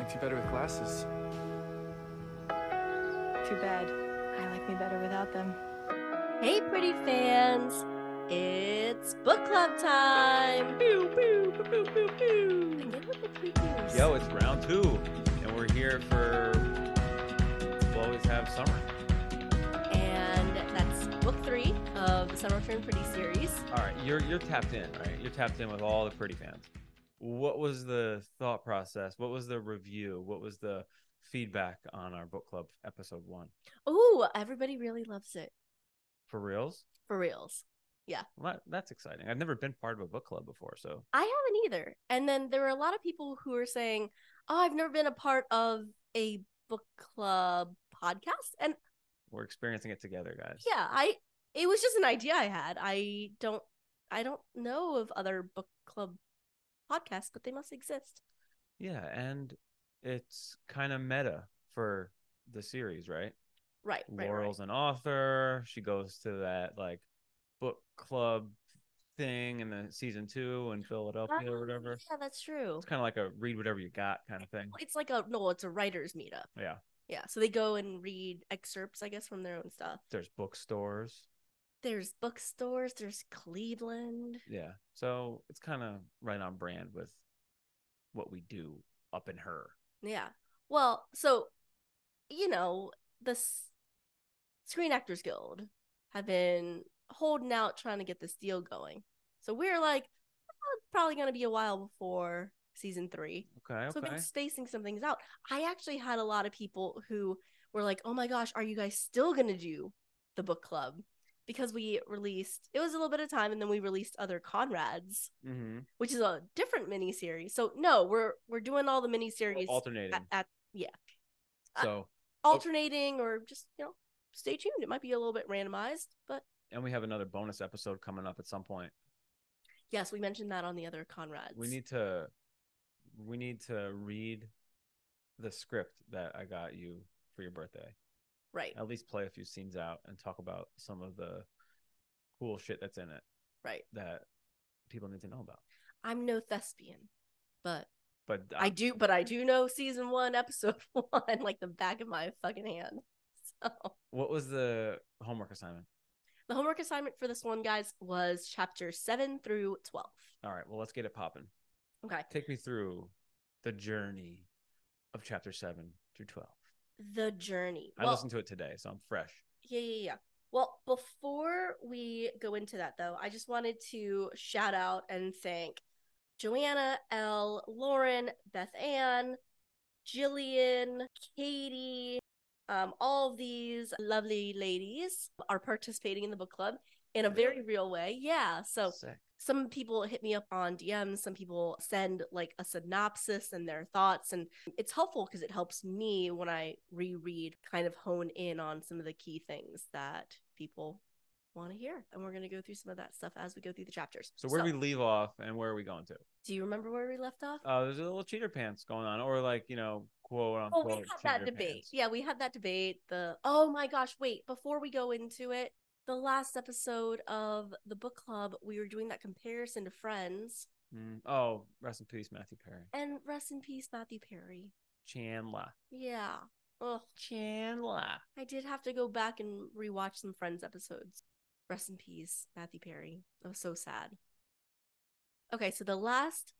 likes you better with glasses. Too bad. I like me better without them. Hey, pretty fans! It's book club time! Boo, boo, boo, boo, boo, boo. Again with the previews. Yo, it's round two, and we're here for we'll always have summer. And that's book three of the Summer Turn Pretty series. All right, you're you're tapped in, right? You're tapped in with all the pretty fans. What was the thought process? What was the review? What was the feedback on our book club episode one? Ooh, everybody really loves it. For reals? For reals. Well, that, that's exciting. I've never been part of a book club before, so I haven't either. And then there were a lot of people who were saying, Oh, I've never been a part of a book club podcast. And we're experiencing it together, guys. yeah, I it was just an idea I had. I don't I don't know of other book club podcasts, but they must exist. Yeah, and it's kind of meta for the series, right? Right, right, Laurel's right. an author. She goes to that like book club thing in the season two in Philadelphia or Oh, whatever. Yeah, that's true. It's kind of like a read whatever you got kind of thing. It's like a no, it's a writers meetup. Yeah. Yeah, so they go and read excerpts, I guess, from their own stuff. There's bookstores. There's bookstores. There's Cleveland. Yeah. So it's kind of right on brand with what we do up in her. Yeah. Well, so you know, the S- Screen Actors Guild have been holding out trying to get this deal going. So we're like, "Oh, it's probably going to be a while before season three. Okay. So we've been spacing some things out. I actually had a lot of people who were like, "Oh my gosh, are you guys still going to do the book club?" Because we released it was a little bit of time, and then we released other Conrads, mm-hmm. which is a different mini series. So no, we're we're doing all the mini series Alternating. at, at uh, so, alternating or just you know stay tuned. It might be a little bit randomized, but and we have another bonus episode coming up at some point. yes, we mentioned that on the other Conrads. We need to, we need to read the script that I got you for your birthday. Right, At least play a few scenes out and talk about some of the cool shit that's in it right. that people need to know about. I'm no thespian, but But uh, I do, but I do know season one, episode one, like the back of my fucking hand. So what was the homework assignment? the homework assignment for this one, guys, was chapter seven through twelve. All right, well, let's get it popping. Okay, Take me through the journey of chapter seven through 12. The journey. I Well, listened to it today, so I'm fresh. Yeah, yeah, yeah. Well, before we go into that, though, I just wanted to shout out and thank Joanna, L, Lauren, Beth Ann, Jillian, Katie. Um, all of these lovely ladies are participating in the book club in a very real way. Yeah. So Sick. Some people hit me up on DMs, some people send like a synopsis and their thoughts. And it's helpful because it helps me when I reread kind of hone in on some of the key things that people want to hear. And we're going to go through some of that stuff as we go through the chapters. So where do we leave off and where are we going to? do you remember where we left off? Uh, there's a little cheater pants going on, or like, you know, quote Oh, unquote. we had that debate. pants. Yeah, we had that debate. The oh my gosh, wait, before we go into it, the last episode of the book club, we were doing that comparison to Friends. Mm, oh, rest in peace, Matthew Perry. And rest in peace, Matthew Perry. Chandler. Yeah. Ugh. Chandler. I did have to go back and rewatch some Friends episodes. Rest in peace, Matthew Perry. That was so sad. Okay, so the last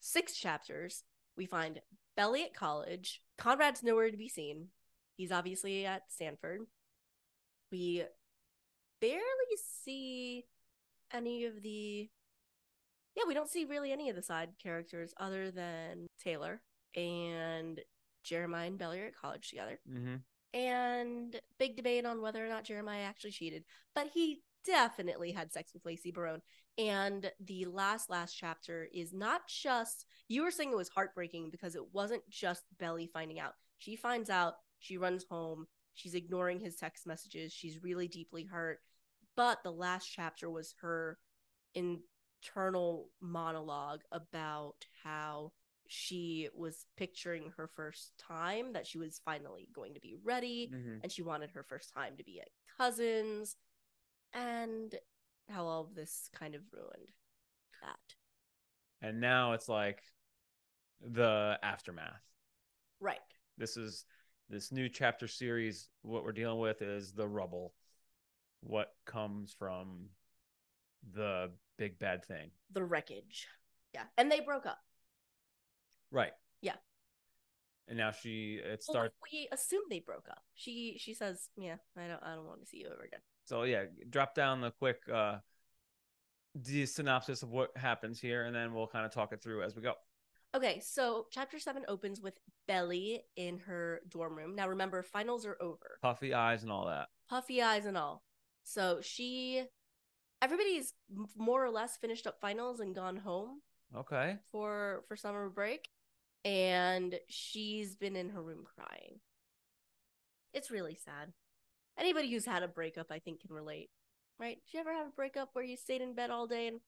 six chapters, we find Belly at college. Conrad's nowhere to be seen. He's obviously at Stanford. We barely see any of the. Yeah, we don't see really any of the side characters other than Taylor and Jeremiah and Belly are at college together Mm-hmm. and big debate on whether or not Jeremiah actually cheated, but he definitely had sex with Lacey Barone. And the last last chapter is not just you were saying it was heartbreaking because it wasn't just Belly finding out. She finds out, she runs home, she's ignoring his text messages, she's really deeply hurt. But the last chapter was her internal monologue about how she was picturing her first time that she was finally going to be ready Mm-hmm. and she wanted her first time to be at cousins and how all of this kind of ruined that And now it's like the aftermath. Right. This is this new chapter series. What we're dealing with is the rubble. What comes from the big bad thing? The wreckage. Yeah. And they broke up. Right. Yeah. And now she it Well, starts. we assume they broke up. She she says, "Yeah, I don't I don't want to see you ever again." So yeah, drop down the quick uh the synopsis of what happens here, and then we'll kind of talk it through as we go. Okay, so chapter 7 opens with Belly in her dorm room. Now remember, finals are over. Puffy eyes and all that. Puffy eyes and all. So she everybody's more or less finished up finals and gone home Okay. for for summer break and she's been in her room crying. It's really sad. Anybody who's had a breakup I think can relate. Right? Did you ever have a breakup where you stayed in bed all day and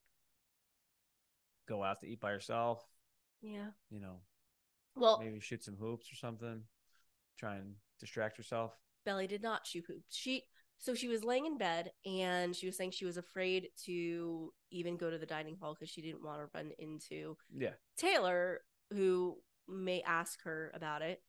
Go out to eat by yourself. yeah. You know, Well, maybe shoot some hoops or something. Try and distract yourself. Belly did not shoot hoops. She so she was laying in bed and she was saying she was afraid to even go to the dining hall because she didn't want to run into Yeah. Taylor, who may ask her about it.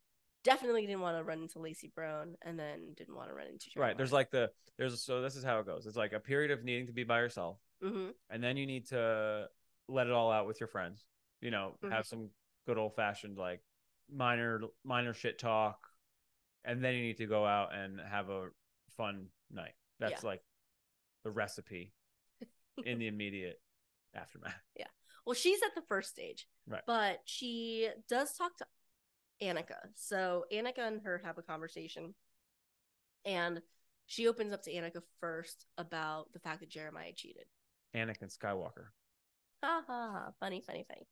Definitely didn't want to run into Lacey Barone and then didn't want to run into Right. There's like the there's so this is how it goes. It's like a period of needing to be by yourself, hmm and then you need to let it all out with your friends. You know, Mhm. have some good old fashioned like minor minor shit talk, and then you need to go out and have a fun night. That's like the recipe in the immediate aftermath. Yeah. Well, she's at the first stage. Right. But she does talk to Annika. So Annika and her have a conversation. And she opens up to Annika first about the fact that Jeremiah cheated. Anakin Skywalker. Ha ha ha. Funny, funny, funny.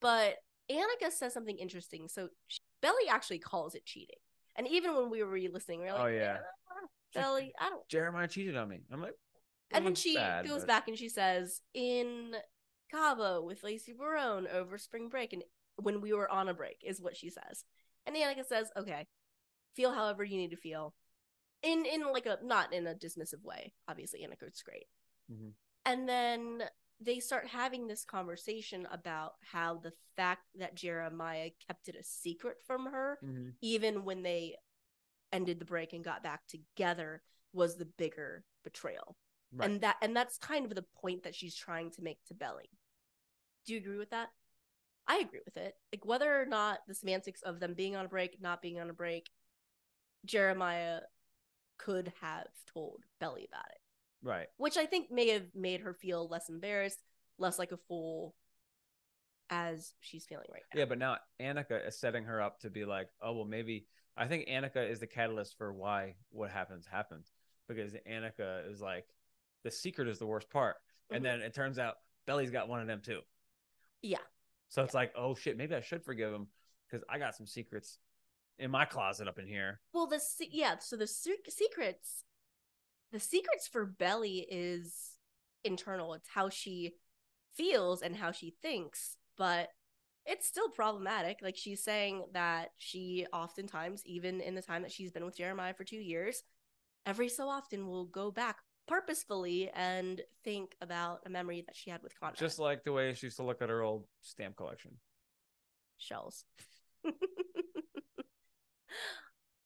But Annika says something interesting. So she, Belly actually calls it cheating. And even when we were re-listening, we were like, Oh, yeah. "Ah, Belly, I don't Jeremiah cheated on me. I'm like, And then "Mm, she bad, goes but- back and she says, in Cabo with Lacey Barone over spring break, and when we were on a break, is what she says. And Annika says, okay, feel however you need to feel. In in like a not in a dismissive way. Obviously, Annika's great. Mhm. And then they start having this conversation about how the fact that Jeremiah kept it a secret from her, Mhm. even when they ended the break and got back together, was the bigger betrayal Right. and that and that's kind of the point that she's trying to make to Belly. Do you agree with that? I agree with it. Like whether or not the semantics of them being on a break, not being on a break, Jeremiah could have told Belly about it, right. which I think may have made her feel less embarrassed, less like a fool, as she's feeling right now. Yeah, but now Annika is setting her up to be like, oh well, maybe I think Annika is the catalyst for why what happens happens because Annika is like the secret is the worst part, Mhm. and then it turns out Belly's got one of them too. Yeah. So it's like, oh shit, maybe I should forgive him because I got some secrets in my closet up in here. Well, the yeah, so the se- secrets, the secrets for Belly is internal. It's how she feels and how she thinks, but it's still problematic. Like she's saying that she oftentimes, even in the time that she's been with Jeremiah for two years, every so often will go back purposefully and think about a memory that she had with Conrad. Just like the way she used to look at her old stamp collection. shells.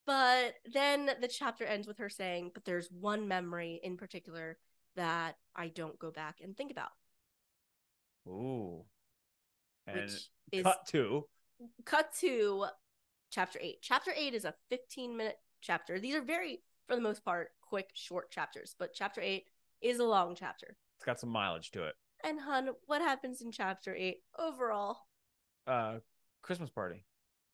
but then the chapter ends with her saying, But there's one memory in particular that I don't go back and think about, Ooh. And which is cut to cut to chapter eight. Chapter eight is a 15 minute chapter. These are very, for the most part, quick, short chapters, but chapter eight is a long chapter. it's got some mileage to it. And, hun, what happens in chapter eight overall? Uh, Christmas party.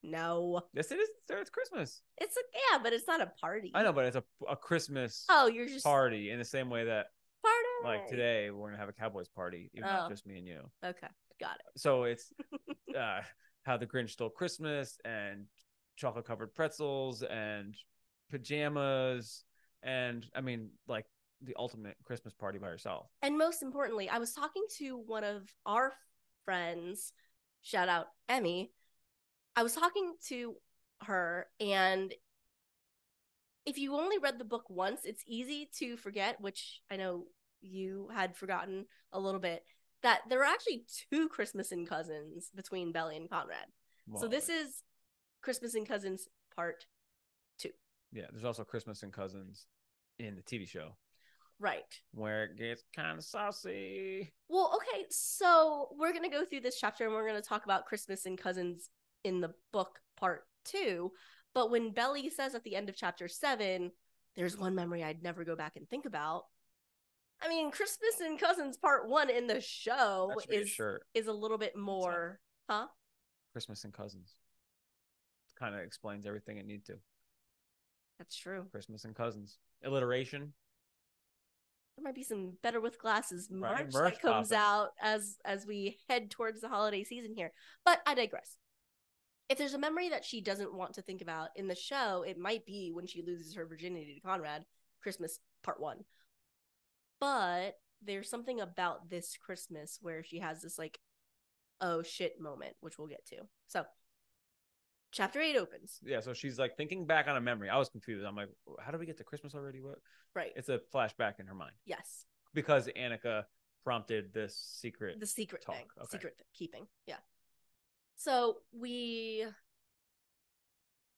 No. Yes, it is. It's Christmas. It's a, yeah, but it's not a party. I know, but it's a a Christmas Oh, you're just party in the same way that party. like today we're gonna have a Cowboys party, even Oh. not just me and you. Okay, got it. So it's uh, how the Grinch stole Christmas and chocolate covered pretzels and pajamas and I mean like the ultimate Christmas party by yourself. And most importantly, I was talking to one of our friends, shout out Emmy. I was talking to her, and if you only read the book once, it's easy to forget, which I know you had forgotten a little bit, that there are actually two Christmas and cousins between Belly and Conrad. so this is Christmas and Cousins Part two. Yeah, there's also Christmas and Cousins in the TV show right. where it gets kind of saucy. Well, okay, so we're gonna go through this chapter and we're gonna talk about Christmas and Cousins in the book Part Two. But when Belly says at the end of chapter seven, there's one memory I'd never go back and think about. I mean, Christmas and Cousins Part One in the show That should be a is shirt. is a little bit more, huh? Christmas and Cousins. Kind of explains everything it need to. That's true. Christmas and Cousins. Alliteration. There might be some better with glasses merch merch that comes out as as we head towards the holiday season here. But I digress. If there's a memory that she doesn't want to think about in the show, it might be when she loses her virginity to Conrad, Christmas part one. But there's something about this Christmas where she has this like, oh shit moment, which we'll get to. So, chapter eight opens. Yeah, so she's like thinking back on a memory. I was confused. I'm like, how do we get to Christmas already? What? Right. It's a flashback in her mind yes. because Annika prompted this secret. the secret talk, thing, okay. secret th- keeping. Yeah. So we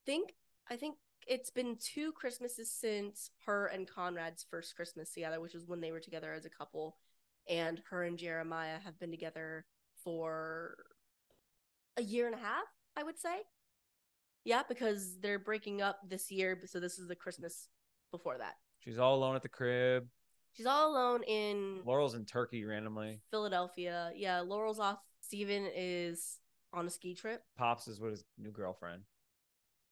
think I think it's been two Christmases since her and Conrad's first Christmas together, which was when they were together as a couple, and her and Jeremiah have been together for a year and a half, I would say. Yeah, because they're breaking up this year, so this is the Christmas before that. She's all alone at the crib. She's all alone in Laurel's in Turkey randomly. Philadelphia. Yeah, Laurel's off. Steven is on a ski trip. Pops is with his new girlfriend.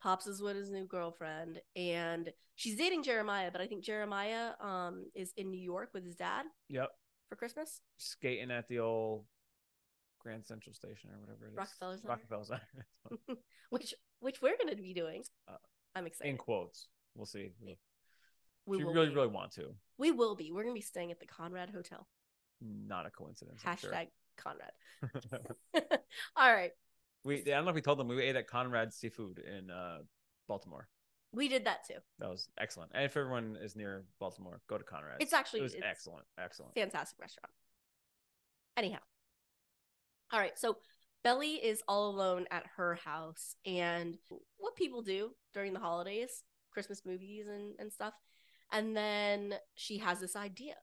Pops is with his new girlfriend, and she's dating Jeremiah. But I think Jeremiah um is in New York with his dad Yep. for Christmas. Skating at the old Grand Central Station or whatever it is. Rockefeller Center. Rockefeller Center. which which we're gonna be doing. Uh, I'm excited. in quotes. We'll see. We, we really, be. really want to. We will be. We're gonna be staying at the Conrad Hotel. Not a coincidence. I'm sure. Hashtag Conrad. All right, we I don't know if we told them we ate at Conrad's Seafood in uh, Baltimore. we did that too. That was excellent. And if everyone is near Baltimore, go to Conrad's. It's actually- it was it's- excellent, excellent. fantastic restaurant. Anyhow. All right, so Belly is all alone at her house and what people do during the holidays, Christmas movies and, and stuff. And then she has this idea.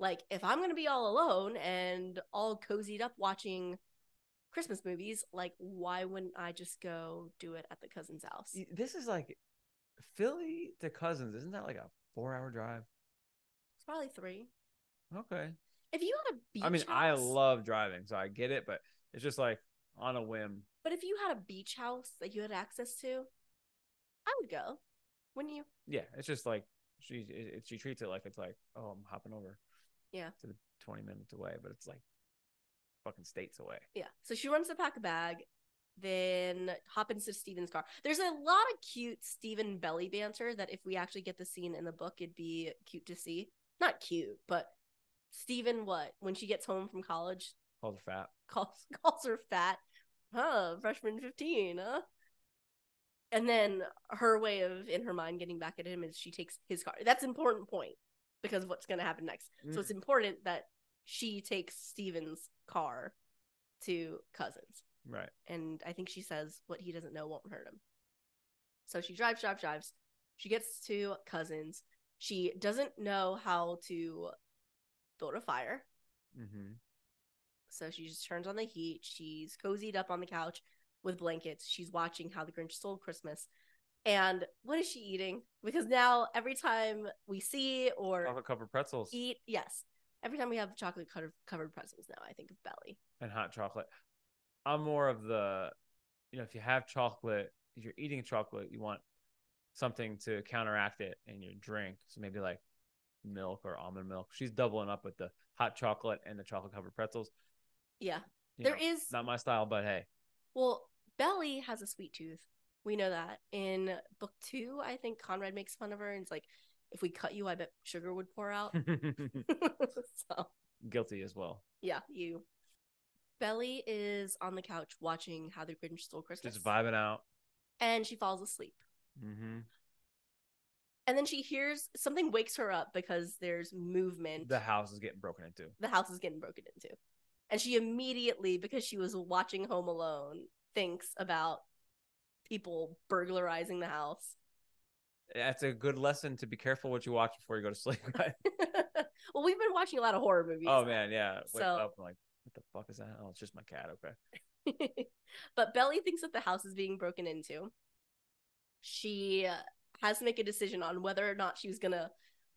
Like, if I'm gonna be all alone and all cozied up watching Christmas movies, like why wouldn't I just go do it at the cousin's house? This is like Philly to Cousins. Isn't that like a four-hour drive? It's probably three. Okay. If you had a beach I mean, I love driving, so I get it, but it's just like on a whim. But if you had a beach house that you had access to, I would go. Wouldn't you? Yeah, it's just like she it, it- she treats it like it's like oh I'm hopping over. Yeah. To the twenty minutes away, but it's like fucking states away. Yeah. So she runs to pack a bag, then hop into Steven's car. There's a lot of cute Steven belly banter that if we actually get the scene in the book, it'd be cute to see. Not cute, but Steven, what? When she gets home from college, Calls her fat. calls calls her fat. Huh, freshman 15, huh? And then her way of in her mind getting back at him is she takes his car. That's an important point because of what's gonna happen next. So it's mm. important that she takes Steven's car to cousins. Right. And I think she says what he doesn't know won't hurt him. So she drives, drives, drives. She gets to cousins. She doesn't know how to build a fire. Mm-hmm. So she just turns on the heat. She's cozied up on the couch with blankets. She's watching How the Grinch Stole Christmas. And what is she eating? Because now every time we see or Chocolate covered pretzels eat, yes, every time we have chocolate covered covered pretzels now, I think of Belly. and hot chocolate. I'm more of the, you know, if you have chocolate, if you're eating chocolate, you want something to counteract it in your drink. So maybe like milk or almond milk. She's doubling up with the hot chocolate and the chocolate covered pretzels. Yeah, You there know, is. not my style, but hey, Well, Belly has a sweet tooth. We know that. In book two, I think Conrad makes fun of her and it's like, if we cut you, I bet sugar would pour out. so guilty as well. yeah, you. Belly is on the couch watching How the Grinch Stole Christmas, Just vibing out. and she falls asleep. Mm-hmm. And then she hears something wakes her up because there's movement. The house is getting broken into. the house is getting broken into. And she immediately, because she was watching Home Alone, thinks about people burglarizing the house. That's a good lesson to be careful what you watch before you go to sleep. well, we've been watching a lot of horror movies. oh man, yeah. Wake So- up like, what the fuck is that? Oh, it's just my cat. Okay. but Belly thinks that the house is being broken into. She has to make a decision on whether or not she's gonna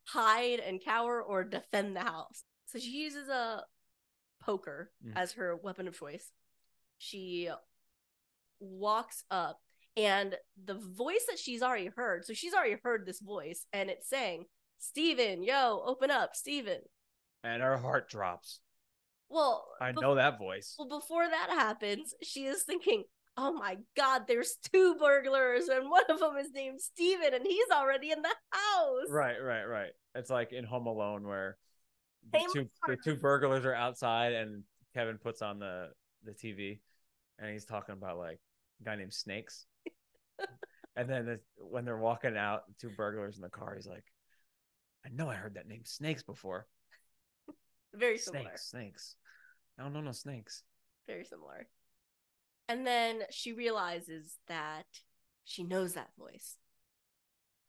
hide and cower or defend the house. So she uses a poker Mhm. as her weapon of choice. She walks up, and the voice that she's already heard. So she's already heard this voice, and it's saying, "Steven, yo, open up, Steven." And her heart drops. Well, I bef- know that voice. Well, before that happens, she is thinking, "Oh my God, there's two burglars, and one of them is named Steven, and he's already in the house." Right, right, right. It's like in Home Alone where the two the two burglars are outside and Kevin puts on the the TV and he's talking about like a guy named Snakes. and then the, when they're walking out, two burglars in the car, he's like, "I know I heard that name Snakes before. Very similar. Snakes, snakes. I don't know no snakes." Very similar. And then she realizes that she knows that voice.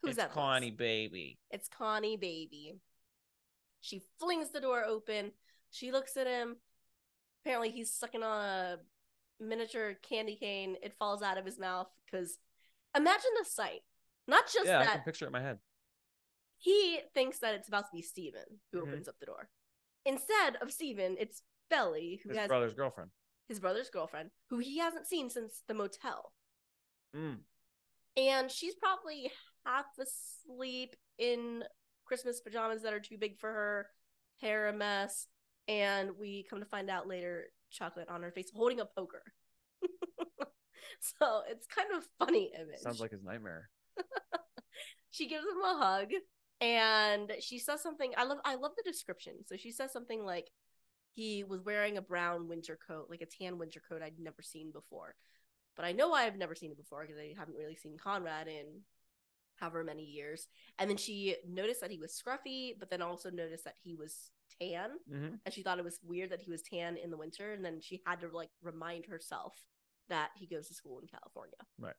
Who's it's that? voice? Connie, baby. It's Connie Baby. She flings the door open. She looks at him. Apparently, he's sucking on a miniature candy cane. It falls out of his mouth because imagine the sight. Not just yeah, I can picture it in my head. he thinks that it's about to be Steven who Mhm. opens up the door. Instead of Steven, it's Belly, who His has brother's girlfriend. his brother's girlfriend, who he hasn't seen since the motel. Mm. And she's probably half asleep in Christmas pajamas that are too big for her, hair a mess, and we come to find out later, chocolate on her face, holding a poker. so it's kind of funny image. Sounds like his nightmare. she gives him a hug and she says something I love I love the description. So she says something like he was wearing a brown winter coat, like a tan winter coat I'd never seen before. But I know I've never seen it before because I haven't really seen Conrad in however many years. And then she noticed that he was scruffy, but then also noticed that he was tan. hmm And she thought it was weird that he was tan in the winter. And then she had to like remind herself that he goes to school in California. Right.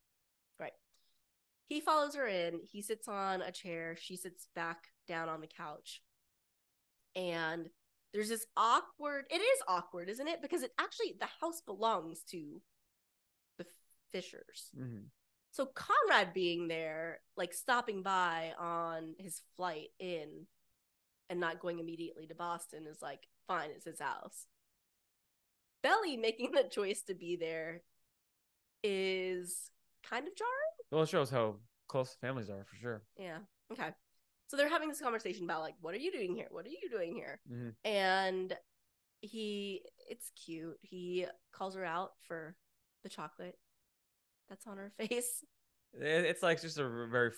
Right. He follows her in. He sits on a chair. She sits back down on the couch. And there's this awkward, it is awkward, isn't it? Because it actually, the house belongs to the Fishers. hmm So Conrad being there, like stopping by on his flight in and not going immediately to Boston is like, fine, it's his house. Belly making the choice to be there is kind of jarring. Well, it shows how close families are for sure. Yeah. Okay. So they're having this conversation about like, what are you doing here? What are you doing here? Mhm. And he, it's cute. He calls her out for the chocolate that's on her face. It's like just a very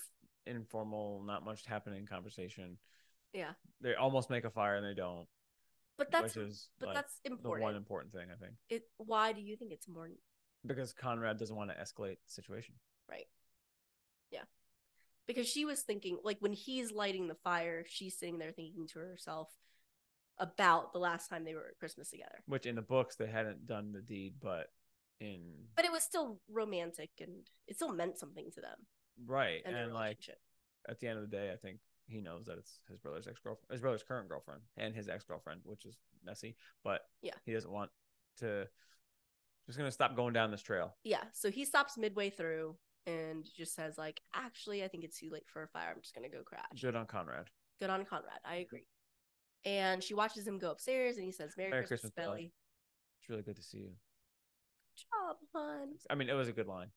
informal, not much happening conversation. Yeah. They almost make a fire and they don't, But that's but like that's the one important thing I think. it why do you think it's more Because Conrad doesn't want to escalate the situation. right yeah because she was thinking like when he's lighting the fire she's sitting there thinking to herself about the last time they were at christmas together Which in the books they hadn't done the deed, but in but it was still romantic and it still meant something to them right and, and, like at the end of the day, I think he knows that it's his brother's ex girlfriend, his brother's current girlfriend, and his ex girlfriend, which is messy. But Yeah. he doesn't want to. Just gonna stop going down this trail. yeah so he stops midway through and just says like actually i think it's too late for a fire i'm just gonna go crash Good on Conrad. good on conrad i agree and she watches him go upstairs and he says merry, Merry christmas, Christmas, Belly." belly It's really good to see you. job hon I mean, it was a good line.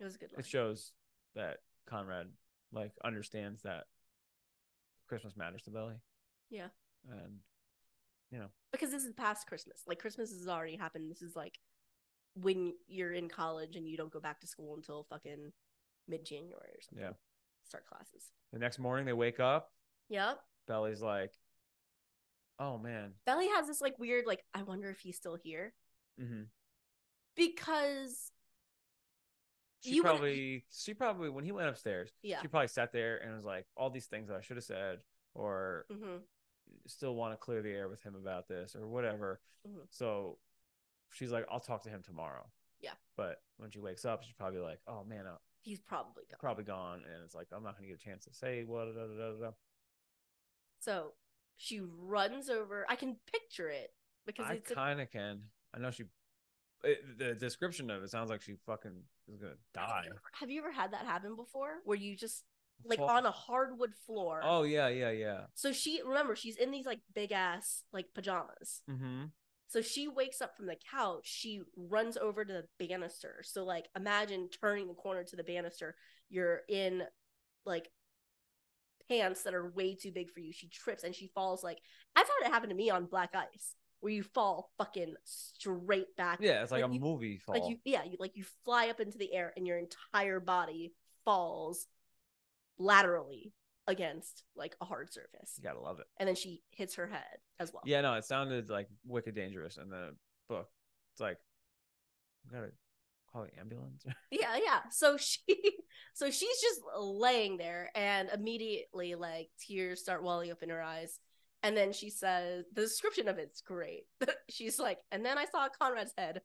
it was a good one It shows that Conrad like understands that Christmas matters to Belly. Yeah. And you know, because this is past Christmas. Like Christmas has already happened. This is like when you're in college and you don't go back to school until fucking mid January or something. Yeah. Start classes. the next morning they wake up. Yep. Belly's like, "Oh man." Belly has this like weird like I wonder if he's still here hmm because She You probably, she probably, when he went upstairs, yeah. she probably sat there and was like, all these things that I should have said, or hmm still want to clear the air with him about this, or whatever. Mhm. So she's like, I'll talk to him tomorrow. Yeah. But when she wakes up, she's probably like, "Oh man, I'm He's probably gone. probably gone," and it's like, "I'm not gonna get a chance to say what." Da, da, da, da, da. So she runs over. I can picture it because I it's kind of can. I know she. It, the description of it sounds like she fucking is gonna Have die. you, ever, have you ever had that happen before? Where you just like Fall- on a hardwood floor. Oh yeah, yeah, yeah. So she remember she's in these like big ass like pajamas. Mm-hmm. So she wakes up from the couch. She runs over to the banister. So like imagine turning the corner to the banister. You're in like pants that are way too big for you. She trips and she falls like I've had it happen to me on black ice where you fall fucking straight back. Yeah, it's like, Like a you- movie fall. Like you yeah, you like you fly up into the air and your entire body falls laterally against like a hard surface. you gotta love it. And then she hits her head as well. Yeah, no, it sounded like wicked dangerous in the book. It's like, we gotta call the ambulance. Yeah, yeah. So she so she's just laying there and immediately like tears start welling up in her eyes. And then she says the description of it's great. she's like, and then I saw Conrad's head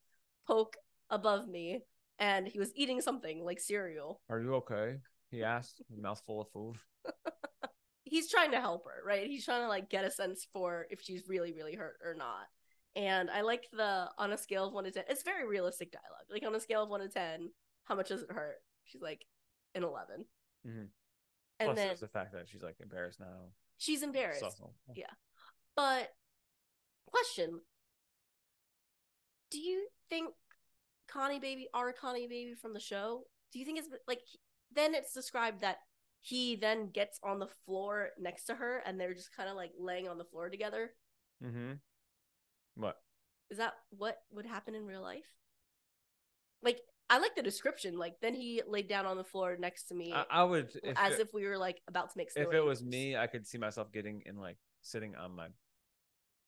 poke above me and he was eating something like cereal. Are you okay? He asked, mouthful of food. He's trying to help her, right? He's trying to like get a sense for if she's really, really hurt or not. And I like the on a scale of one to ten. It's very realistic dialogue. Like on a scale of one to ten, how much does it hurt? She's like an 11 Mhm. And Plus, then there's the fact that she's like embarrassed now. she's embarrassed. So, Yeah. But question: Do you think Connie Baby, our Connie Baby from the show, do you think it's like then it's described that he then gets on the floor next to her and they're just kind of like laying on the floor together? Mm-hmm. What? Is that what would happen in real life? Like I like the description. Like then he laid down on the floor next to me I, I would if as it, if we were like about to make. if it was me, I could see myself getting in like sitting on my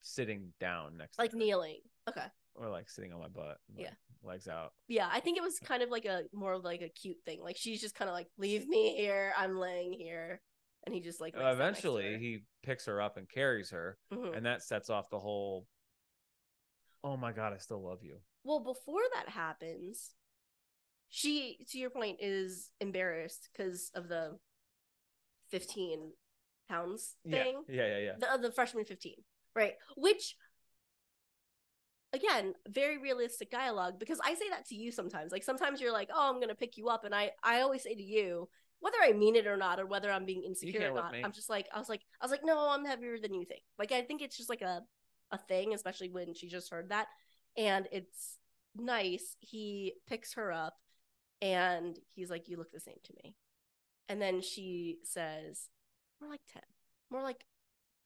sitting down next like kneeling. Okay. Or like sitting on my butt. like, Yeah. Legs out. Yeah, I think it was kind of like a more of like a cute thing. Like she's just kind of like, leave me here. I'm laying here, and he just like lays down next to Eventually, he picks her up and carries her, Mhm. and that sets off the whole. Oh my god, I still love you. Well, before that happens, she, to your point, is embarrassed because of the fifteen pounds thing. Yeah, yeah, yeah, yeah. the, uh, the freshman 15 right which again very realistic dialogue because i say that to you sometimes like sometimes you're like oh i'm gonna pick you up and i i always say to you whether i mean it or not or whether i'm being insecure or not i'm just like i was like i was like no i'm heavier than you think. Like i think it's just like a a thing especially when she just heard that and it's nice he picks her up and he's like you look the same to me. And then she says more like 10 more like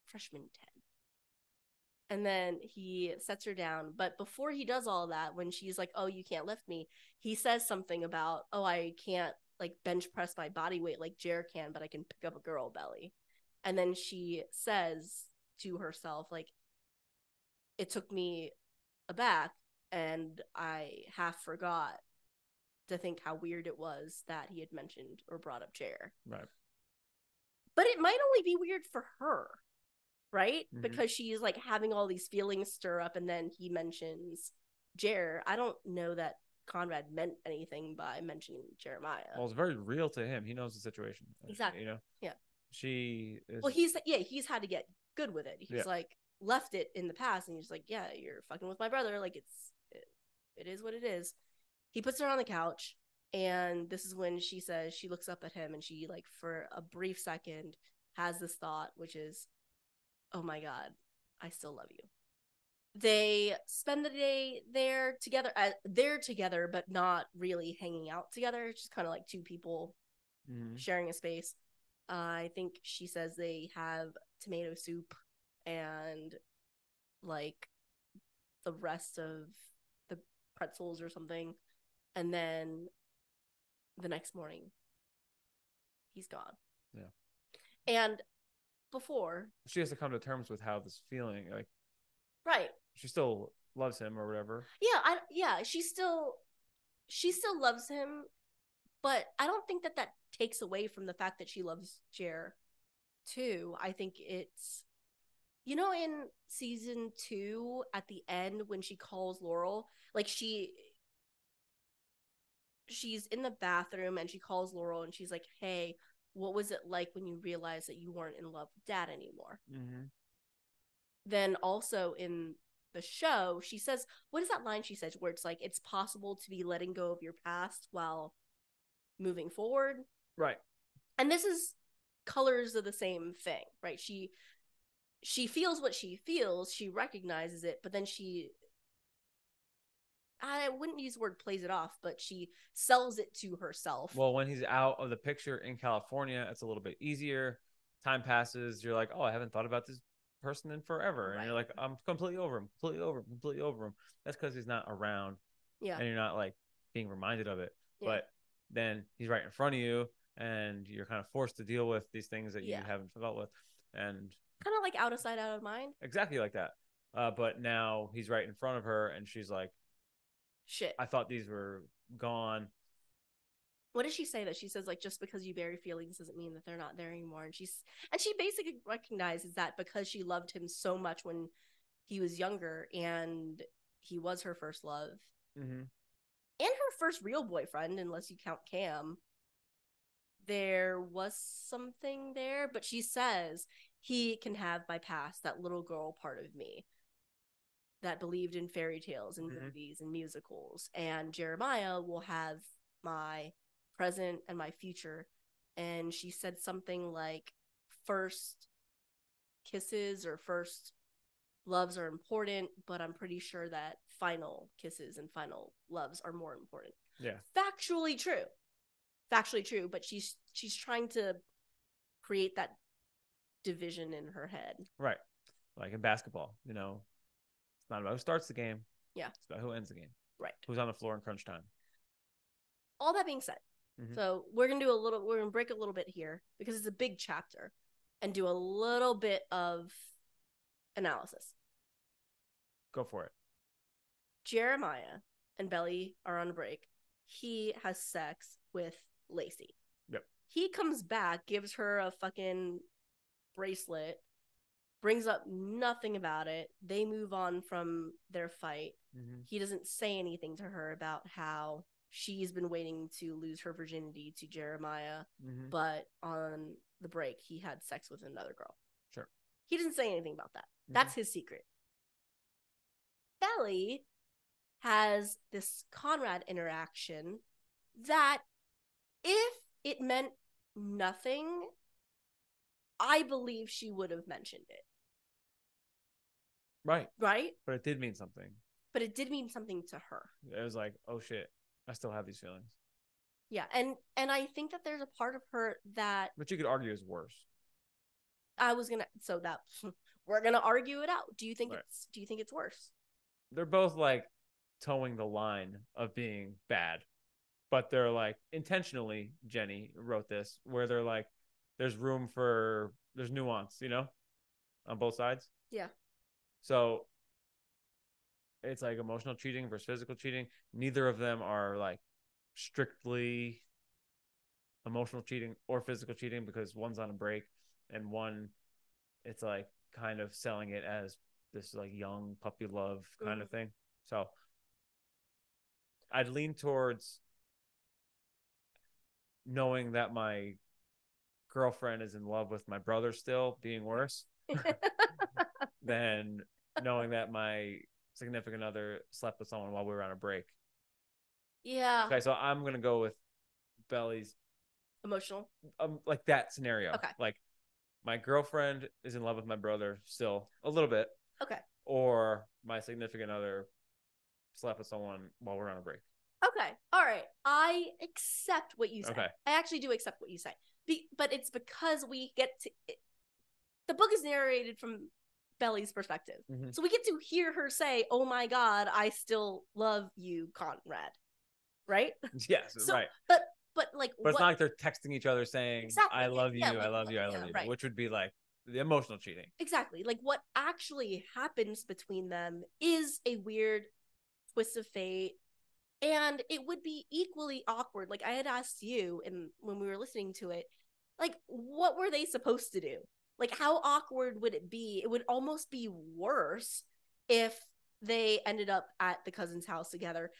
freshman 10 and then he sets her down. But before he does all that when she's like oh you can't lift me he says something about oh i can't like bench press my body weight like Jer can but i can pick up a girl belly. And then she says to herself like it took me aback and i half forgot to think how weird it was that he had mentioned or brought up Jer. Right. but it might only be weird for her right Mhm. because she's like having all these feelings stir up and then he mentions jer i don't know that conrad meant anything by mentioning jeremiah Well, it's very real to him. He knows the situation. uh, Exactly. You know. Yeah. She is. well he's yeah he's had to get good with it he's Yeah. like left it in the past and he's like yeah you're fucking with my brother like it's it, it is what it is he puts her on the couch and this is when she says she looks up at him and she like for a brief second has this thought which is oh my god i still love you they spend the day there together uh, they're together but not really hanging out together it's just kind of like two people Mhm. sharing a space. Uh, I think she says they have tomato soup and like the rest of the pretzels or something. And then the next morning, he's gone. Yeah. And before, She has to come to terms with how this feeling. Like right. she still loves him or whatever. Yeah, I yeah, she still she still loves him, but I don't think that that takes away from the fact that she loves Jer too. I think it's you know in season 2 at the end when she calls Laurel, like she she's in the bathroom and she calls Laurel and she's like, "Hey, what was it like when you realized that you weren't in love with dad anymore?" Mm-hmm. Then also in the show, she says, "What is that line she says where it's like it's possible to be letting go of your past while moving forward?" Right. And this is colors of the same thing, right? She she feels what she feels, she recognizes it, but then she I wouldn't use the word plays it off, but she sells it to herself. Well, when he's out of the picture in California, it's a little bit easier. Time passes. You're like, oh, I haven't thought about this person in forever, and you're like, I'm completely over him, completely over him, completely over him. That's because he's not around, yeah. and you're not like being reminded of it. Yeah. But then he's right in front of you, and you're kind of forced to deal with these things that you Yeah. haven't dealt with, and kind of like out of sight, out of mind. exactly like that. Uh, but now he's right in front of her, and she's like, Shit. I thought these were gone. what does she say that she says like just because you bury feelings doesn't mean that they're not there anymore and she's and she basically recognizes that because she loved him so much when he was younger and he was her first love Mm-hmm. and her first real boyfriend unless you count cam there was something there but she says he can have my past that little girl part of me that believed in fairy tales and Mhm. movies and musicals and jeremiah will have my present and my future and she said something like first kisses or first loves are important but i'm pretty sure that final kisses and final loves are more important Yeah. factually true factually true but she's she's trying to create that division in her head Right. Like in basketball, you know, it's not about who starts the game. Yeah. It's about who ends the game. right Who's on the floor in crunch time. all that being said Mhm. so we're gonna do a little we're gonna break a little bit here because it's a big chapter and do a little bit of analysis Go for it. jeremiah and belly are on a break he has sex with lacey Yep. he comes back gives her a fucking bracelet brings up nothing about it they move on from their fight Mm-hmm. he doesn't say anything to her about how she's been waiting to lose her virginity to Jeremiah, Mm-hmm. but on the break he had sex with another girl. Sure. He didn't say anything about that. That's his secret. Belly has this Conrad interaction that if it meant nothing, I believe she would have mentioned it, right. right? But it did mean something. But it did mean something to her. It was like, oh shit, I still have these feelings. Yeah, and and I think that there's a part of her that But you could argue is worse. I was gonna. So that we're gonna argue it out. Do you think Right. it's Do you think it's worse? They're both like towing the line of being bad, but they're like intentionally. Jenny wrote this where they're like, there's room for there's nuance, you know, on both sides. Yeah. So it's like emotional cheating versus physical cheating. Neither of them are like strictly emotional cheating or physical cheating because one's on a break and one it's like kind of selling it as this like young puppy love kind of mm-hmm. thing. So I'd lean towards knowing that my girlfriend is in love with my brother still being worse than knowing that my significant other slept with someone while we were on a break. yeah, Okay, so I'm gonna go with Belly's emotional. um like that scenario. Okay. Like my girlfriend is in love with my brother still a little bit, Okay, or my significant other slept with someone while we're on a break. okay, all right. I accept what you say. Okay. I actually do accept what you say. Be- but it's because we get to. It, the book is narrated from Belly's perspective, Mhm. so we get to hear her say, "Oh my God, I still love you, Conrad." Right, Yes, So, right. but but like, But it's not like they're texting each other saying, Exactly, I yeah, love you, yeah, I love you, I yeah, love you, right. which would be like the emotional cheating. exactly like what actually happens between them is a weird twist of fate and it would be equally awkward like i had asked you and when we were listening to it like what were they supposed to do like how awkward would it be it would almost be worse if they ended up at the cousin's house together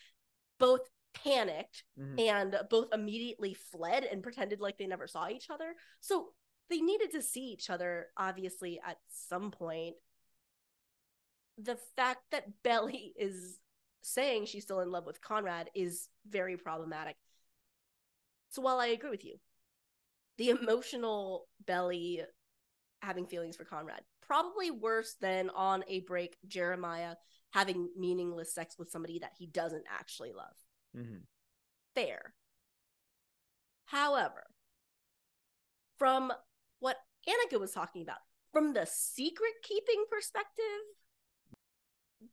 both panicked Mhm. and both immediately fled and pretended like they never saw each other. So they needed to see each other, obviously, at some point. The fact that Belly is saying she's still in love with Conrad is very problematic. So while I agree with you, the emotional Belly having feelings for Conrad, probably worse than on a break, Jeremiah having meaningless sex with somebody that he doesn't actually love Mhm. fair. However, from what Annika was talking about, from the secret keeping perspective,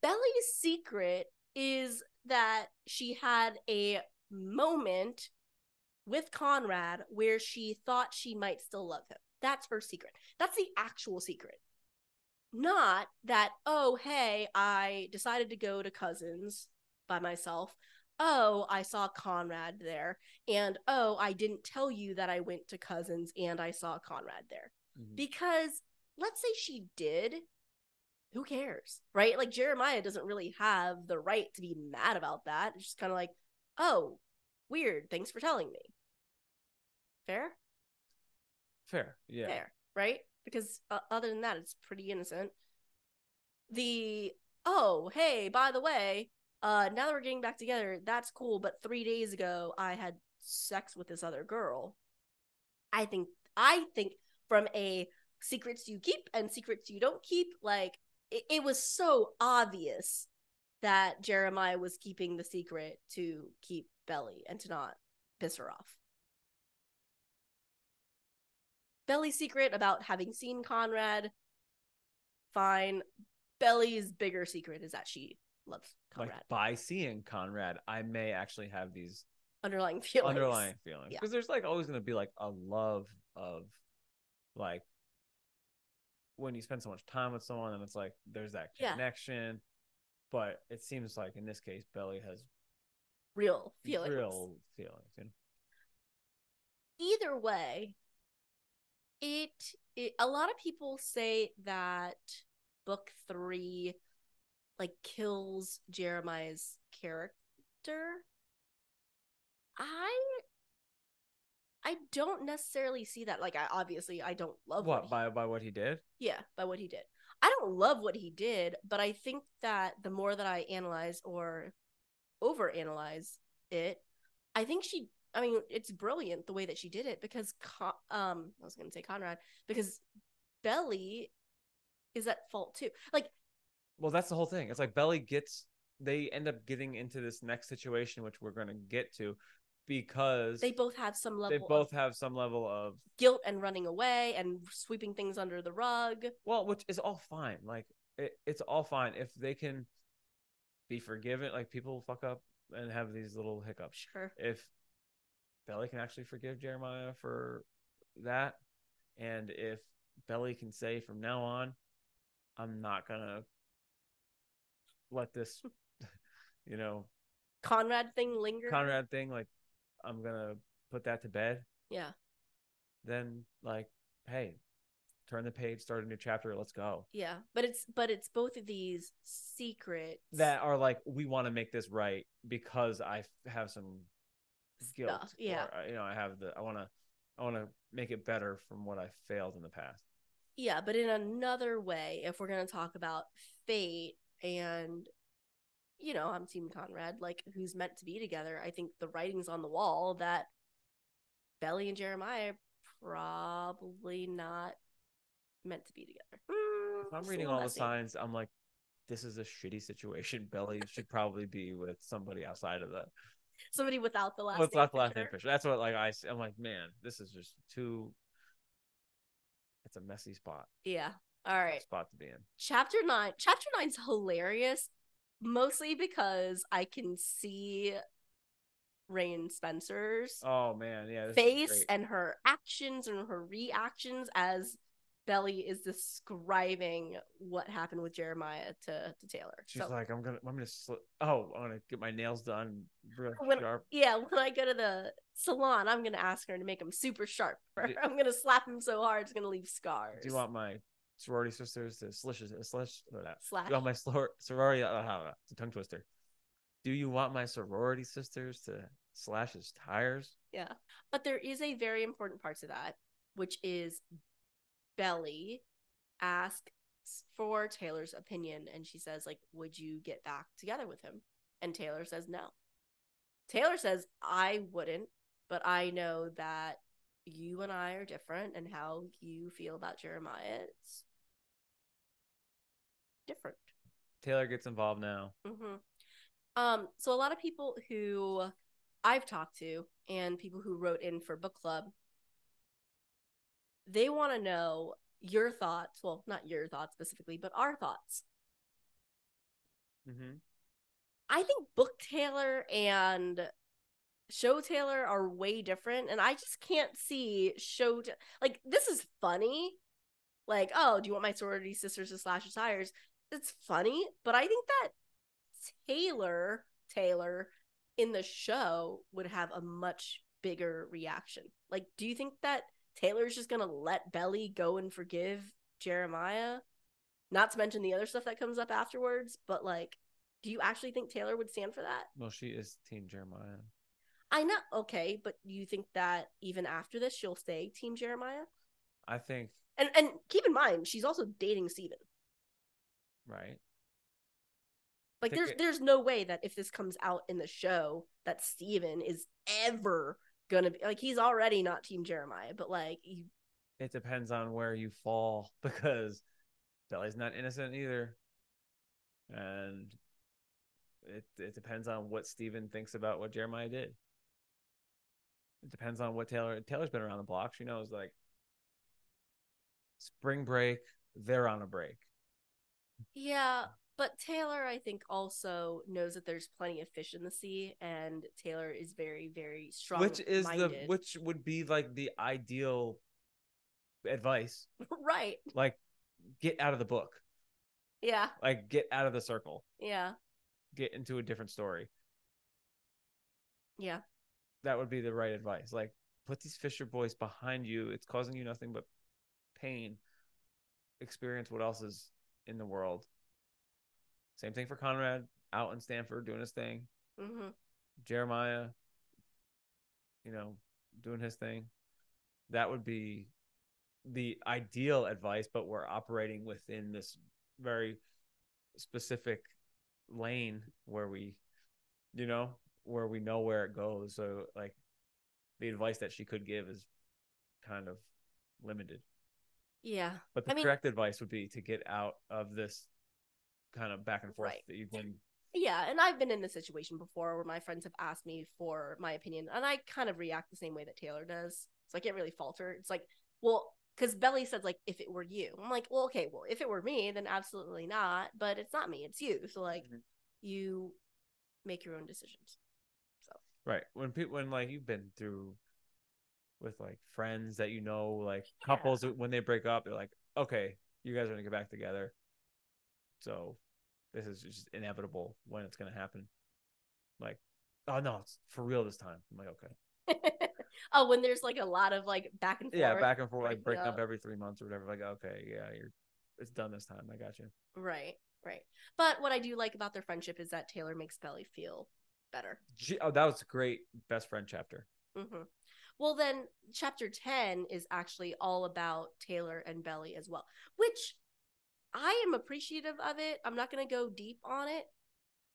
Belly's secret is that she had a moment with Conrad where she thought she might still love him. That's her secret. That's the actual secret. Not that, oh, hey, I decided to go to Cousins by myself oh, I saw Conrad there, and oh, I didn't tell you that I went to Cousins and I saw Conrad there. Mhm. Because let's say she did, who cares, right? Like Jeremiah doesn't really have the right to be mad about that. It's just kind of like, oh, weird. Thanks for telling me. Fair? Fair. Yeah. Fair, right? Because uh, other than that, it's pretty innocent. The oh, hey, by the way, uh, now that we're getting back together, that's cool. But three days ago, I had sex with this other girl. I think I think from a secrets you keep and secrets you don't keep, like it, it was so obvious that Jeremiah was keeping the secret to keep Belly and to not piss her off. Belly's secret about having seen Conrad, fine. Belly's bigger secret is that she loves Conrad. Like by seeing Conrad, I may actually have these underlying feelings. underlying feelings Yeah. because there's like always going to be like a love of like when you spend so much time with someone and it's like there's that Yeah. connection but it seems like in this case belly has real feelings. real feelings you know? Either way, it, it a lot of people say that book three like kills Jeremiah's character. I I don't necessarily see that. Like I obviously I don't love what he- by by what he did Yeah, by what he did. I don't love what he did, but I think that the more that I analyze or overanalyze it, I think she I mean, it's brilliant the way that she did it because Con- um I was going to say Conrad because Belly is at fault too. Like well that's the whole thing it's like belly gets they end up getting into this next situation which we're going to get to because they both have some level they both of have some level of guilt and running away and sweeping things under the rug. Well, which is all fine. Like it, it's all fine if they can be forgiven. Like people fuck up and have these little hiccups. Sure. If Belly can actually forgive Jeremiah for that, and if Belly can say from now on, I'm not gonna let this, you know, Conrad thing linger. Conrad thing. Like I'm gonna put that to bed. Yeah. Then like, hey, turn the page, start a new chapter. Let's go. Yeah. But it's but it's both of these secrets that are like we want to make this right because I have some guilt. Stuff, yeah. or, you know, I have the I want to I want to make it better from what I failed in the past. Yeah, but in another way, if we're going to talk about fate and, you know, I'm Team Conrad, like who's meant to be together, I think the writing's on the wall that Belly and Jeremiah probably not meant to be together. Mm, If I'm reading all the signs, I'm like, this is a shitty situation. Belly should probably be with somebody outside of that. Somebody without the last What's name the last name picture? That's what like I I'm like, man, this is just too. It's a messy spot. Yeah. All right. Spot to be in. chapter nine chapter nine's hilarious mostly because i can see rain spencer's Oh man, yeah. Face and her actions and her reactions as belly is describing what happened with jeremiah to, to taylor She's so like, I'm gonna, I'm gonna, sli- oh, I'm gonna get my nails done real When- sharp. yeah when i go to the salon i'm gonna ask her to make them super sharp Do- i'm gonna slap him so hard it's gonna leave scars Do you want my sorority sisters to slish, uh, that? slash Do you want my slor- sorority? Uh, uh, it's a tongue twister. Do you want my sorority sisters to slash his tires? Yeah. But there is a very important part to that, which is Belly asks for Taylor's opinion and she says like would you get back together with him? And Taylor says no. Taylor says I wouldn't, but I know that you and I are different and how you feel about Jeremiah it's different. Taylor gets involved now. hmm Um, so a lot of people who I've talked to and people who wrote in for book club, they want to know your thoughts. Well, not your thoughts specifically, but our thoughts. Mm-hmm. I think book Taylor and show Taylor are way different, and I just can't see show Ta- like this is funny. Like, oh, do you want my sorority sisters to slash your tires? It's funny, but I think that Taylor Taylor in the show would have a much bigger reaction. Like, do you think that Taylor's just gonna let Belly go and forgive Jeremiah? Not to mention the other stuff that comes up afterwards, but like, do you actually think Taylor would stand for that? Well, she is Team Jeremiah. I know, okay, but do you think that even after this, she'll stay Team Jeremiah? I think And and keep in mind, she's also dating Steven. right. Like, there's it- there's no way that if this comes out in the show, that Steven is ever gonna be like he's already not Team Jeremiah, but like he, It depends on where you fall because Belly's not innocent either, and it it depends on what Steven thinks about what Jeremiah did. It depends on what Taylor Taylor's been around the block. She knows like spring break, they're on a break. Yeah, but Taylor, I think, also knows that there's plenty of fish in the sea, and Taylor is very, very strong. which is the which would be like the ideal advice. right? Like get out of the book. Yeah, Like get out of the circle. yeah, Get into a different story. yeah, that would be the right advice. Like, put these Fisher boys behind you. It's causing you nothing but pain. Experience what else is in the world. Same thing for Conrad out in Stanford doing his thing. hmm Jeremiah, you know, doing his thing. That would be the ideal advice, but we're operating within this very specific lane where we, you know, where we know where it goes. So, like, the advice that she could give is kind of limited. yeah. But the I mean- correct advice would be to get out of this kind of back and forth Right. that you've. Yeah, and I've been in this situation before where my friends have asked me for my opinion, and I kind of react the same way that Taylor does. So I can't really falter. It's like, well, because Belly says like, if it were you, I'm like, well, okay, well, if it were me, then absolutely not. But it's not me; it's you. So like, Mhm. you make your own decisions. So Right. When people when like you've been through with like friends that you know, like Yeah. couples when they break up, they're like, Okay, you guys are gonna get back together. So this is just inevitable when it's gonna happen. Like, oh no, it's for real this time. I'm like, okay. oh, when there's like a lot of like back and forth. Yeah, back and forth, like breaking up up. every three months or whatever. Like, okay, yeah, you're it's done this time. I got you. Right, right. But what I do like about their friendship is that Taylor makes Belly feel better. Gee, oh, that was a great best friend chapter. hmm Well, then chapter 10 is actually all about Taylor and Belly as well, which I am appreciative of it. I'm not going to go deep on it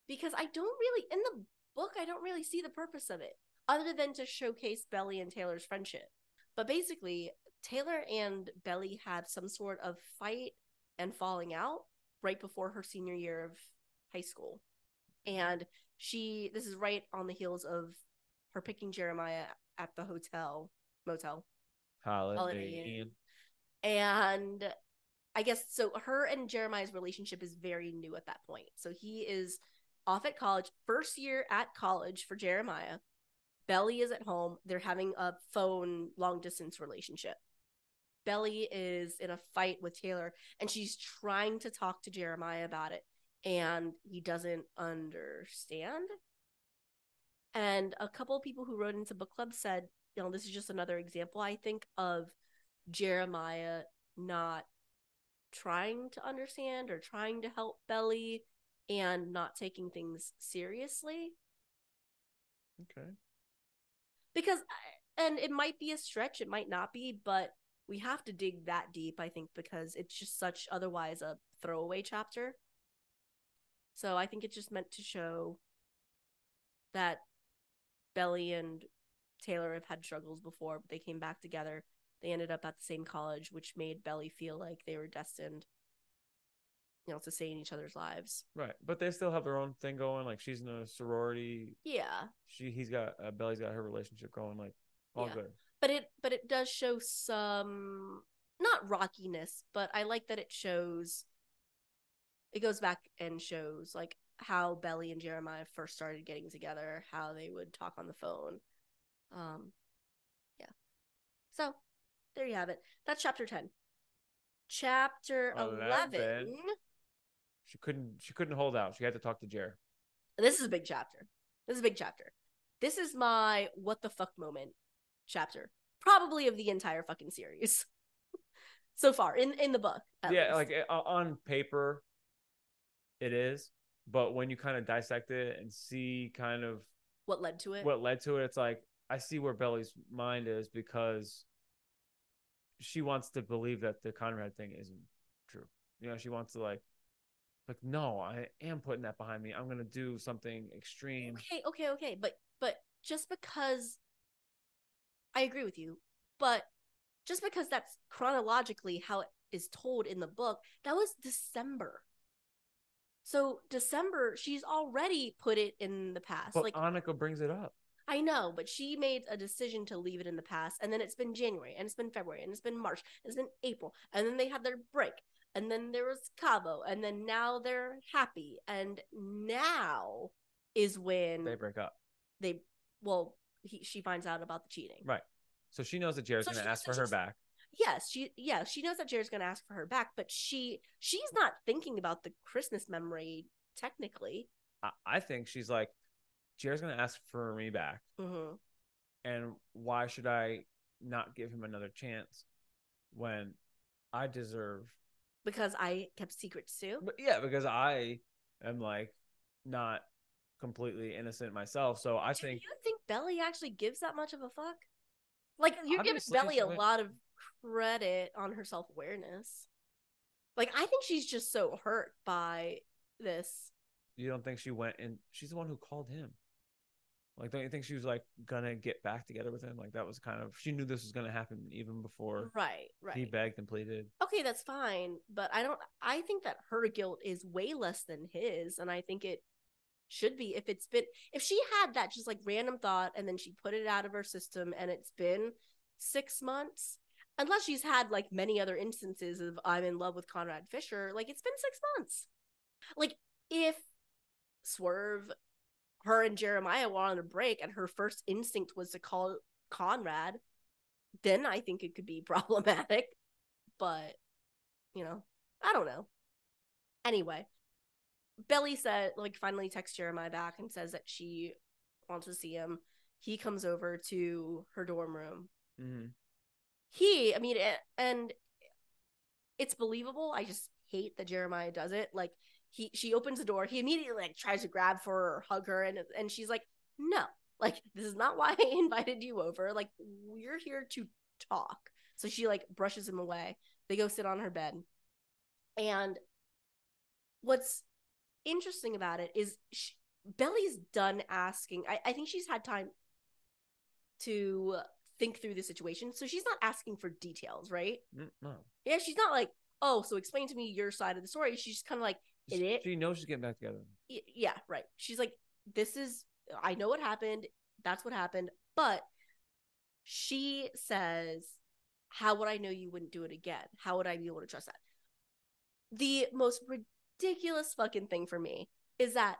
because I don't really, in the book, I don't really see the purpose of it other than to showcase Belly and Taylor's friendship. But basically, Taylor and Belly had some sort of fight and falling out right before her senior year of high school. And she, this is right on the heels of her picking Jeremiah at the hotel, motel. Holiday, Holiday Inn. And I guess so her and Jeremiah's relationship is very new at that point. So he is off at college, first year at college for Jeremiah. Belly is at home. They're having a phone long distance relationship. Belly is in a fight with Taylor and she's trying to talk to Jeremiah about it and he doesn't understand. And a couple of people who wrote into book club said, you know, this is just another example, I think, of Jeremiah not trying to understand or trying to help Belly and not taking things seriously. Okay. because uh, and it might be a stretch it might not be but we have to dig that deep i think because it's just such otherwise a throwaway chapter. So i think it's just meant to show that belly and taylor have had struggles before but they came back together they ended up at the same college which made belly feel like they were destined you know to stay in each other's lives Right, but they still have their own thing going. Like she's in a sorority. yeah She he's got uh, Belly's got her relationship going. Like all Yeah. good. but it but it does show some not rockiness but i like that it shows it goes back and shows like how belly and jeremiah first started getting together how they would talk on the phone um yeah so there you have it that's chapter 10 chapter 11, Eleven. She couldn't she couldn't hold out. She had to talk to Jer. this is a big chapter this is a big chapter this is my what the fuck moment chapter probably of the entire fucking series so far in in the book yeah, least. like uh, on paper, it is. But when you kind of dissect it and see kind of what led to it what led to it, it's like I see where Belly's mind is because she wants to believe that the Conrad thing isn't true. You know, she wants to like, like no, I am putting that behind me. I'm gonna do something extreme. okay okay okay but but just because i agree with you but just because that's chronologically how it is told in the book that was december so december she's already put it in the past But like Annika brings it up. I know, but she made a decision to leave it in the past, and then it's been January, and it's been February, and it's been March, and it's been April, and then they had their break, and then there was Cabo, and then now they're happy, and now is when They break up. they well, he, she finds out about the cheating. Right. So she knows that Jared's So gonna ask for her back. Yes, she yeah she knows that Jared's gonna ask for her back, but she she's not thinking about the Christmas memory technically. I, I think she's like, Jared's gonna ask for me back, hmm and why should I not give him another chance when I deserve? Because I kept secrets too. But yeah, because I am like not completely innocent myself. So I Do think you think Belly actually gives that much of a fuck? Like you're giving Belly a lot of credit on her self awareness. Like I think she's just so hurt by this. you don't think she went and she's the one who called him. Like, don't you think she was like gonna get back together with him? Like that was kind of she knew this was gonna happen even before Right, right. he begged and pleaded. okay, that's fine, but I don't I think that her guilt is way less than his and I think it should be if it's been if she had that just like random thought and then she put it out of her system and it's been 6 months unless she's had like many other instances of I'm in love with Conrad Fisher, like it's been 6 months. Like if Swerve her and Jeremiah were on a break and her first instinct was to call Conrad, then I think it could be problematic but you know, I don't know. Anyway, Belly said like finally texts Jeremiah back and says that she wants to see him. He comes over to her dorm room. Mm-hmm. He, I mean, and it's believable. I just hate that Jeremiah does it. Like he, she opens the door. He immediately like tries to grab for her, or hug her, and and she's like, no, like this is not why I invited you over. Like we're here to talk. So she like brushes him away. They go sit on her bed. And what's interesting about it is she, Belly's done asking. I, I think she's had time to think through the situation. So she's not asking for details, right? Mm, no, Yeah, she's not like, oh, so explain to me your side of the story. She's just kind of like, it, she knows she's getting back together. yeah, right. She's like, this is, I know what happened. That's what happened. But she says, how would I know you wouldn't do it again? How would I be able to trust that? The most ridiculous fucking thing for me is that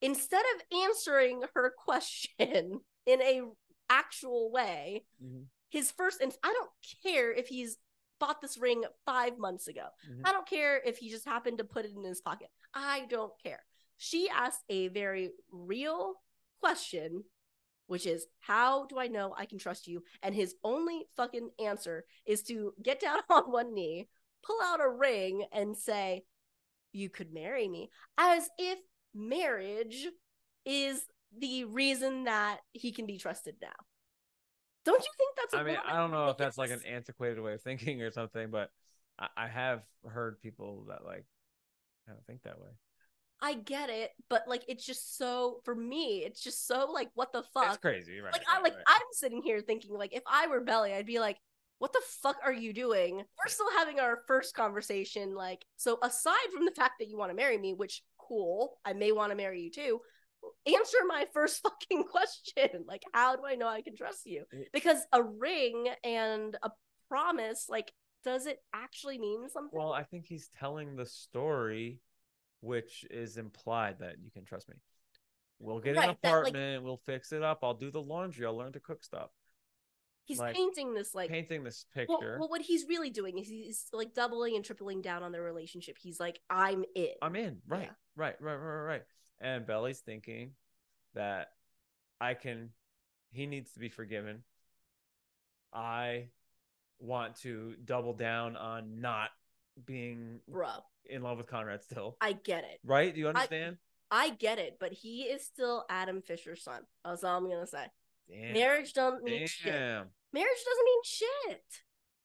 instead of answering her question in a actual way, Mm-hmm. his first and I don't care if he's bought this ring five months ago. Mhm. I don't care if he just happened to put it in his pocket. I don't care. She asked a very real question, which is, How do I know I can trust you? And his only fucking answer is to get down on one knee, pull out a ring, and say, you could marry me as if marriage is the reason that he can be trusted now. Don't you think that's a I mean, I don't know if that's like an antiquated way of thinking or something, but I, I have heard people that like kind of think that way. I get it, but like it's just so for me, it's just so like what the fuck. It's crazy, right? like I right, like right. I'm sitting here thinking like if I were Belly, I'd be like, what the fuck are you doing? We're still having our first conversation. Like, so aside from the fact that you want to marry me, which cool, I may want to marry you too. Answer my first fucking question. Like, how do I know I can trust you? Eh. Because a ring and a promise, like, does it actually mean something? Well, I think he's telling the story, which is implied that you can trust me. We'll get Right, an that, like- apartment. we'll fix it up. I'll do the laundry. I'll learn to cook stuff. He's like, painting this like Painting this Well, picture. well, what he's really doing is he's like doubling and tripling down on their relationship. He's like, I'm it. I'm in. Right. Yeah. Right. Right. Right. Right. And Belly's thinking that I can. He needs to be forgiven. I want to double down on not being Bro, in love with Conrad still. I get it. Right? Do you understand? I get it, but he is still Adam Fisher's son. That's all I'm gonna say. Damn. Marriage don't mean shit. Marriage doesn't mean shit.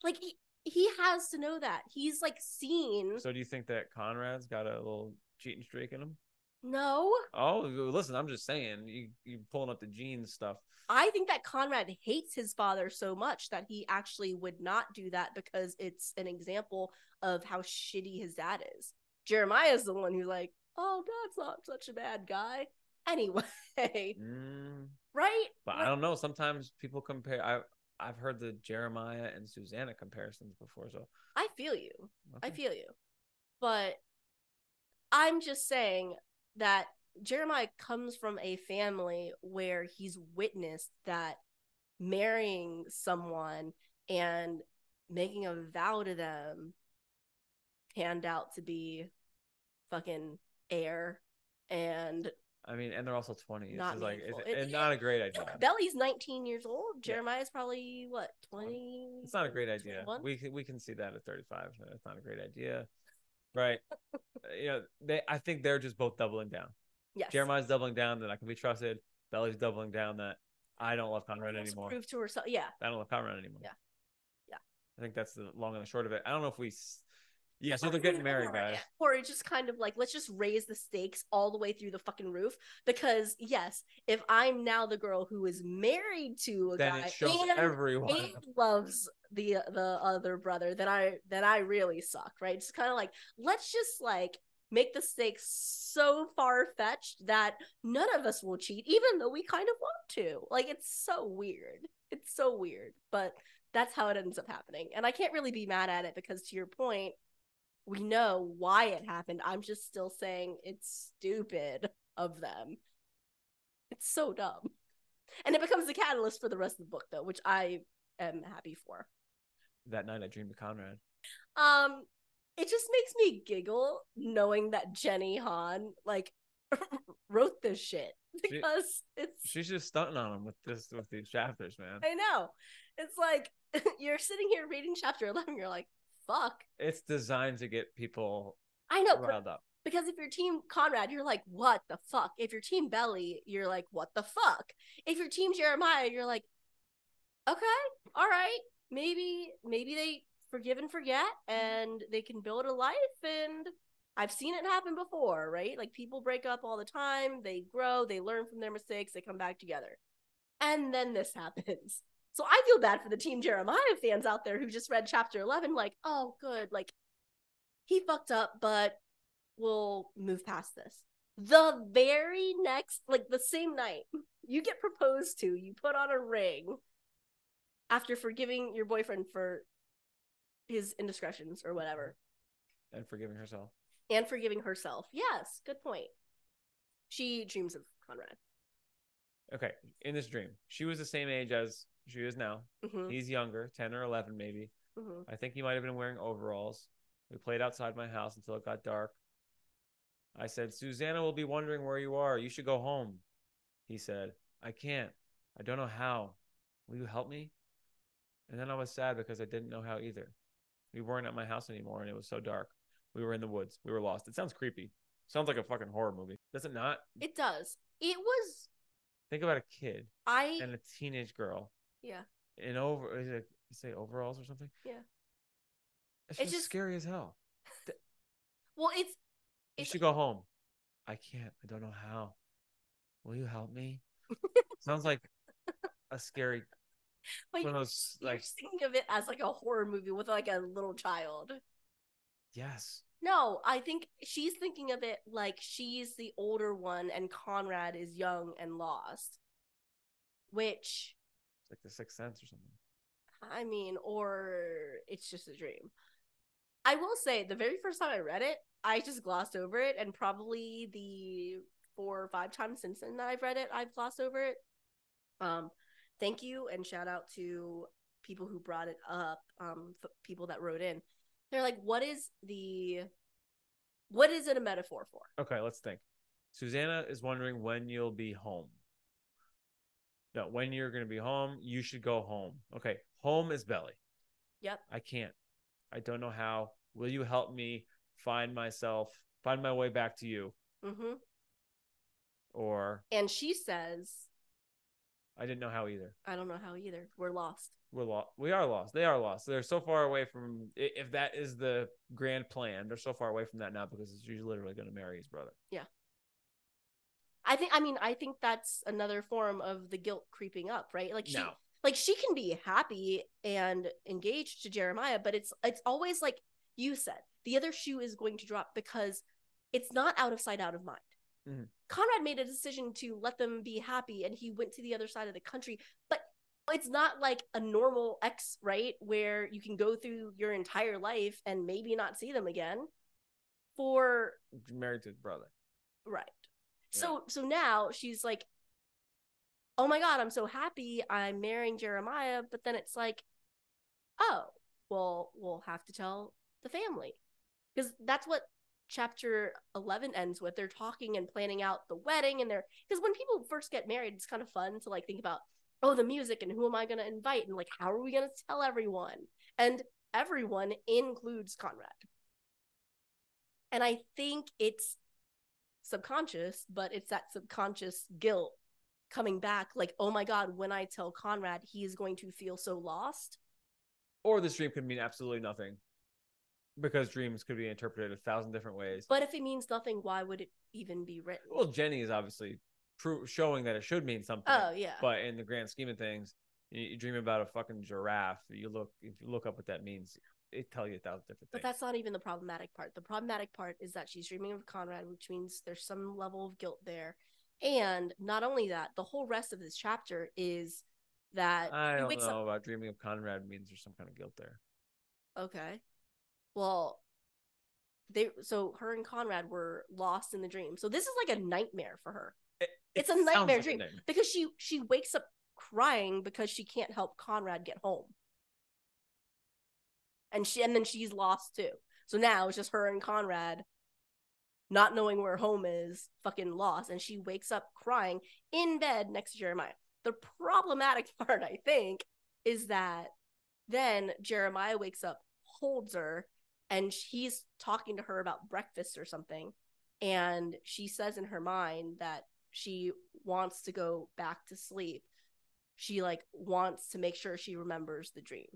Like he, he has to know that. He's like seen So do you think that Conrad's got a little cheating streak in him? No. Oh, listen, I'm just saying, you you pulling up the genes stuff. I think that Conrad hates his father so much that he actually would not do that because it's an example of how shitty his dad is. Jeremiah is the one who's like, "Oh, dad's not such a bad guy." Anyway, Mm, right? but I don't know. Sometimes people compare. I I've heard the Jeremiah and Susanna comparisons before. So I feel you. I feel you. But I'm just saying that Jeremiah comes from a family where he's witnessed that marrying someone and making a vow to them panned out to be fucking air and I mean, and they're also 20. It's Not just like it's, It- it's not a great idea. Belly's 19 years old. Yeah. Jeremiah's probably what 20. It's not a great idea. 21? We can we can see that at 35. It's not a great idea, right? Uh, you know, they. I think they're just both doubling down. yes. Jeremiah's doubling down that I can be trusted. Belly's doubling down that I don't love Conrad anymore. Prove to herself. Yeah. I don't love Conrad anymore. Yeah. Yeah. I think that's the long and the short of it. I don't know if we. Yeah, so they're getting married, guys. Or it's just kind of like let's just raise the stakes all the way through the fucking roof because yes, if I'm now the girl who is married to a Then guy and, everyone. and loves the the other brother, then I then I really suck, right? It's kind of like let's just like make the stakes so far fetched that none of us will cheat, even though we kind of want to. Like it's so weird. It's so weird, but that's how it ends up happening, and I can't really be mad at it because to your point we know why it happened. I'm just still saying it's stupid of them. It's so dumb. And it becomes the catalyst for the rest of the book though, which I am happy for. That night I dreamed of Conrad. Um it just makes me giggle knowing that Jenny Han like wrote this shit because it's She's just stunting on him with this with these chapters, man. I know. It's like you're sitting here reading chapter 11 you're like, "Fuck." It's designed to get people I know, riled up. Because if you're team Conrad, you're like, what the fuck? If you're team Belly, you're like, what the fuck? If you're team Jeremiah, you're like, okay, all right, maybe, maybe they forgive and forget and they can build a life. And I've seen it happen before, right? Like people break up all the time, they grow, they learn from their mistakes, they come back together. And then this happens. So I feel bad for the team Jeremiah fans out there who just read chapter 11, like, oh, good, like he fucked up, but we'll move past this. The very next, like the same night, you get proposed to, you put on a ring after forgiving your boyfriend for his indiscretions or whatever, and forgiving herself. and forgiving herself. Yes, good point. She dreams of Conrad. Okay, in this dream, she was the same age as she is now. hmm He's younger, 10 or 11 maybe. hmm I think he might have been wearing overalls. We played outside my house until it got dark. I said, Susanna will be wondering where you are. You should go home. He said, I can't. I don't know how. Will you help me? And then I was sad because I didn't know how either. We weren't at my house anymore and it was so dark. We were in the woods. We were lost. It sounds creepy. Sounds like a fucking horror movie. Does it not? It does. It was Think about a kid I and a teenage girl yeah. in over is it say overalls or something? Yeah. It's, It's just, just- scary as hell. Well, it's You it's should go home. I can't. I don't know how. Will you help me? Sounds like a scary like one of those you're like thinking of it as like a horror movie with like a little child. yes. No, I think she's thinking of it like she's the older one and Conrad is young and lost. Which, like the sixth sense or something. I mean, or it's just a dream. I will say, the very first time I read it, I just glossed over it, and probably the four or five times since then that I've read it, I've glossed over it. Um, thank you and shout out to people who brought it up, um, f- people that wrote in. They're like, what is the, what is it a metaphor for? Okay, let's think. Susanna is wondering when you'll be home. No, when you're going to be home, you should go home. Okay, home is belly. Yep. I can't. I don't know how. Will you help me find myself, find my way back to you? Mm-hmm. Or And she says, I didn't know how either. I don't know how either. We're lost. We're lost. We are lost. They are lost. They're so far away from. If that is the grand plan, they're so far away from that now because she's literally going to marry his brother. I think, I mean, I think that's another form of the guilt creeping up, right? Like she, No. like she can be happy and engaged to Jeremiah, but it's it's always like you said, the other shoe is going to drop because it's not out of sight, out of mind. Mhm. Conrad made a decision to let them be happy, and he went to the other side of the country, but it's not like a normal ex, right? Where you can go through your entire life and maybe not see them again. For Married to his brother. Right. So so now she's like, Oh my god, I'm so happy I'm marrying Jeremiah, but then it's like, oh, well, we'll have to tell the family. Because that's what chapter 11 ends with. They're talking and planning out the wedding and they're because when people first get married, it's kind of fun to like think about, oh, the music and who am I gonna invite and like how are we gonna tell everyone? And everyone includes Conrad. And I think it's subconscious, but it's that subconscious guilt coming back like, oh my God, when I tell Conrad, he is going to feel so lost. Or this dream could mean absolutely nothing. Because dreams could be interpreted a thousand different ways. But if it means nothing, why would it even be written? Well, Jenny is obviously pro- showing that it should mean something. oh, yeah. But in the grand scheme of things, you, you dream about a fucking giraffe. You look if you look up what that means, it tell you a thousand different But that's not even the problematic part. The problematic part is that she's dreaming of Conrad, which means there's some level of guilt there. And not only that, the whole rest of this chapter is that I don't know up. about dreaming of Conrad means there's some kind of guilt there. Okay. Well, they so her and Conrad were lost in the dream. So this is like a nightmare for her. It- It's a nightmare like dream. nightmare. because she she wakes up crying because she can't help Conrad get home. And she and then she's lost too. So now it's just her and Conrad not knowing where home is, fucking lost and she wakes up crying in bed next to Jeremiah. The problematic part I think is that then Jeremiah wakes up, holds her and he's talking to her about breakfast or something and she says in her mind that she wants to go back to sleep she like wants to make sure she remembers the dream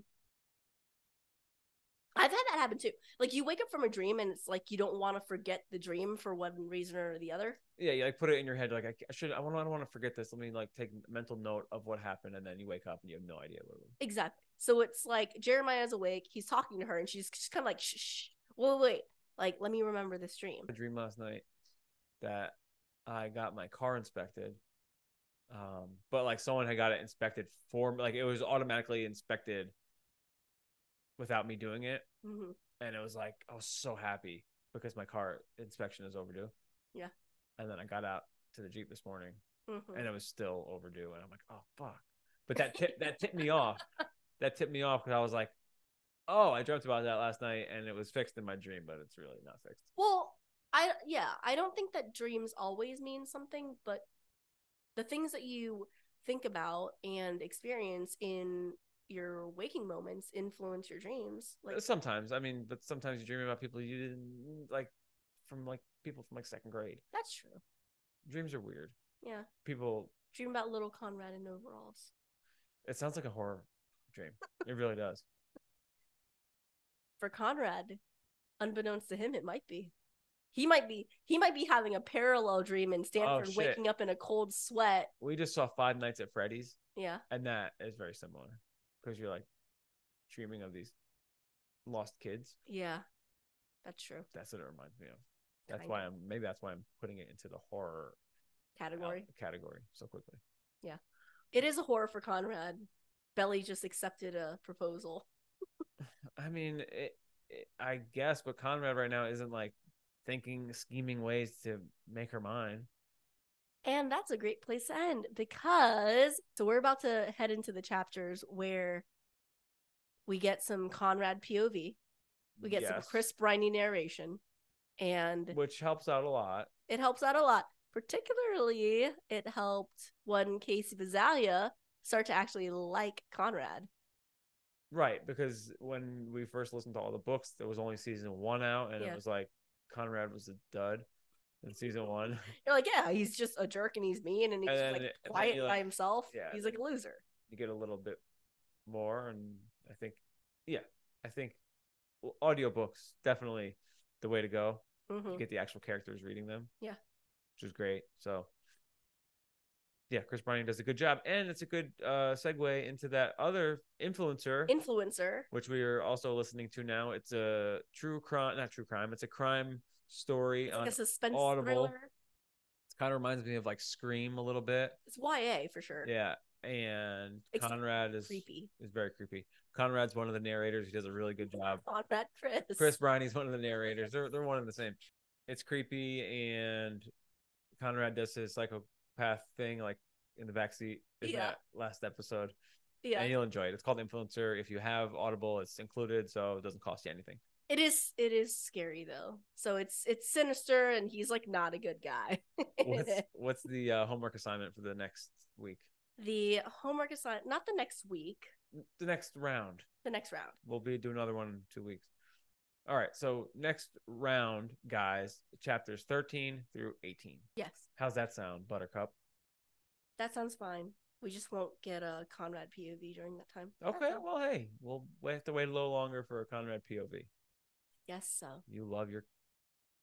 i've had that happen too like you wake up from a dream and it's like you don't want to forget the dream for one reason or the other Yeah, you like put it in your head like I, I should. I, want, I don't want to forget this. Let me like take mental note of what happened, and then you wake up and you have no idea what it was. exactly so it's like jeremiah's awake he's talking to her and she's just kind of like shh, shh. wait wait like let me remember this dream I dreamed last night that I got my car inspected. Um, but like someone had got it inspected for like it was automatically inspected without me doing it. hmm And it was like I was so happy because my car inspection is overdue. Yeah. And then I got out to the Jeep this morning hmm and it was still overdue. And I'm like, oh fuck. But that tip that tipped me off. That tipped me off because I was like, oh, I dreamt about that last night and it was fixed in my dream, but it's really not fixed. Well, I yeah, I don't think that dreams always mean something, but the things that you think about and experience in your waking moments influence your dreams. Like uh, sometimes, I mean, but sometimes you dream about people you didn't like from like people from like second grade. that's true. Dreams are weird. Yeah. People, Dream about little Conrad in overalls. it sounds like a horror dream. It really does. For Conrad, unbeknownst to him, it might be. He might be he might be having a parallel dream in oh, Stanford, Oh, waking up in a cold sweat. We just saw Five Nights at Freddy's, Yeah. and that is very similar because you're like dreaming of these lost kids. Yeah. That's true. That's what it reminds me of. That's why. I'm maybe that's why I'm putting it into the horror out- Category. category so quickly. Yeah, it is a horror for Conrad. Belly just accepted a proposal. I mean, it, it, I guess, but Conrad right now isn't like thinking, scheming ways to make her mine. And that's a great place to end because so we're about to head into the chapters where we get some Conrad POV. We get some Yes. Chris Briney narration. And which helps out a lot. it helps out a lot. Particularly, it helped when Casey Vizalia start to actually like Conrad. Right, because when we first listened to all the books, there was only season one out, and Yeah. it was like Conrad was a dud in season one. You're like, yeah, he's just a jerk and he's mean and he's And then- like quiet you, by himself. Yeah, he's like a loser. you get a little bit more, and I think, yeah, I think well, audiobooks definitely the way to go. hmm You get the actual characters reading them. Yeah. which is great. So, yeah, Chris Briney does a good job, and it's a good uh, segue into that other influencer. Influencer. which we are also listening to now. It's a true crime, not true crime. It's a crime story. It's On, a suspense Audible. thriller. it kind of reminds me of like Scream a little bit. It's YA for sure. Yeah, and Except Conrad is Creepy. is very creepy. Conrad's one of the narrators. He does a really good job. Conrad Chris. Chris Briney's one of the narrators. They're they're one and the same. It's creepy, and Conrad does his psychopath thing like in the backseat in Yeah. that last episode, Yeah. and you'll enjoy it. It's called Influencer. If you have Audible, it's included, so it doesn't cost you anything. It is it is scary though. So it's it's sinister and he's like not a good guy. what's what's the uh, homework assignment for the next week? the homework assignment not the next week, The next round. the next round. We'll be doing another one in two weeks. All right. So next round, guys, chapters thirteen through eighteen. Yes. How's that sound, Buttercup? That sounds fine. We just won't get a Conrad POV during that time. Okay. Well, hey, we'll we have to wait a little longer for a Conrad POV. Yes, so You love your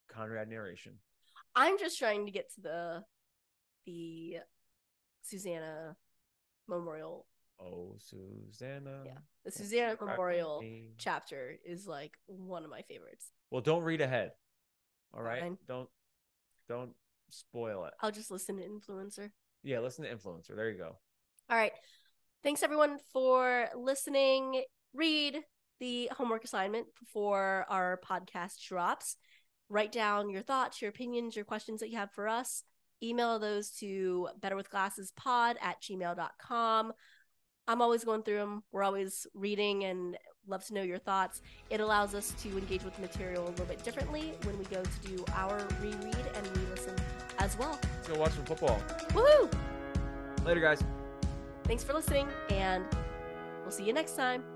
Conrad narration. I'm just trying to get to the the Susanna Memorial. Oh, Susanna. Yeah. The Susanna Memorial me. chapter is like one of my favorites. Well, don't read ahead. All right. Fine. Don't don't spoil it. I'll just listen to influencer. Yeah, listen to influencer. There you go. All right. Thanks everyone for listening. Read the homework assignment before our podcast drops. Write down your thoughts, your opinions, your questions that you have for us. Email those to betterwithglassespod at gmail.com. I'm always going through them. We're always reading and love to know your thoughts. It allows us to engage with the material a little bit differently when we go to do our reread and re-listen as well. Let's go watch some football. Woohoo! Later, guys. Thanks for listening, and we'll see you next time.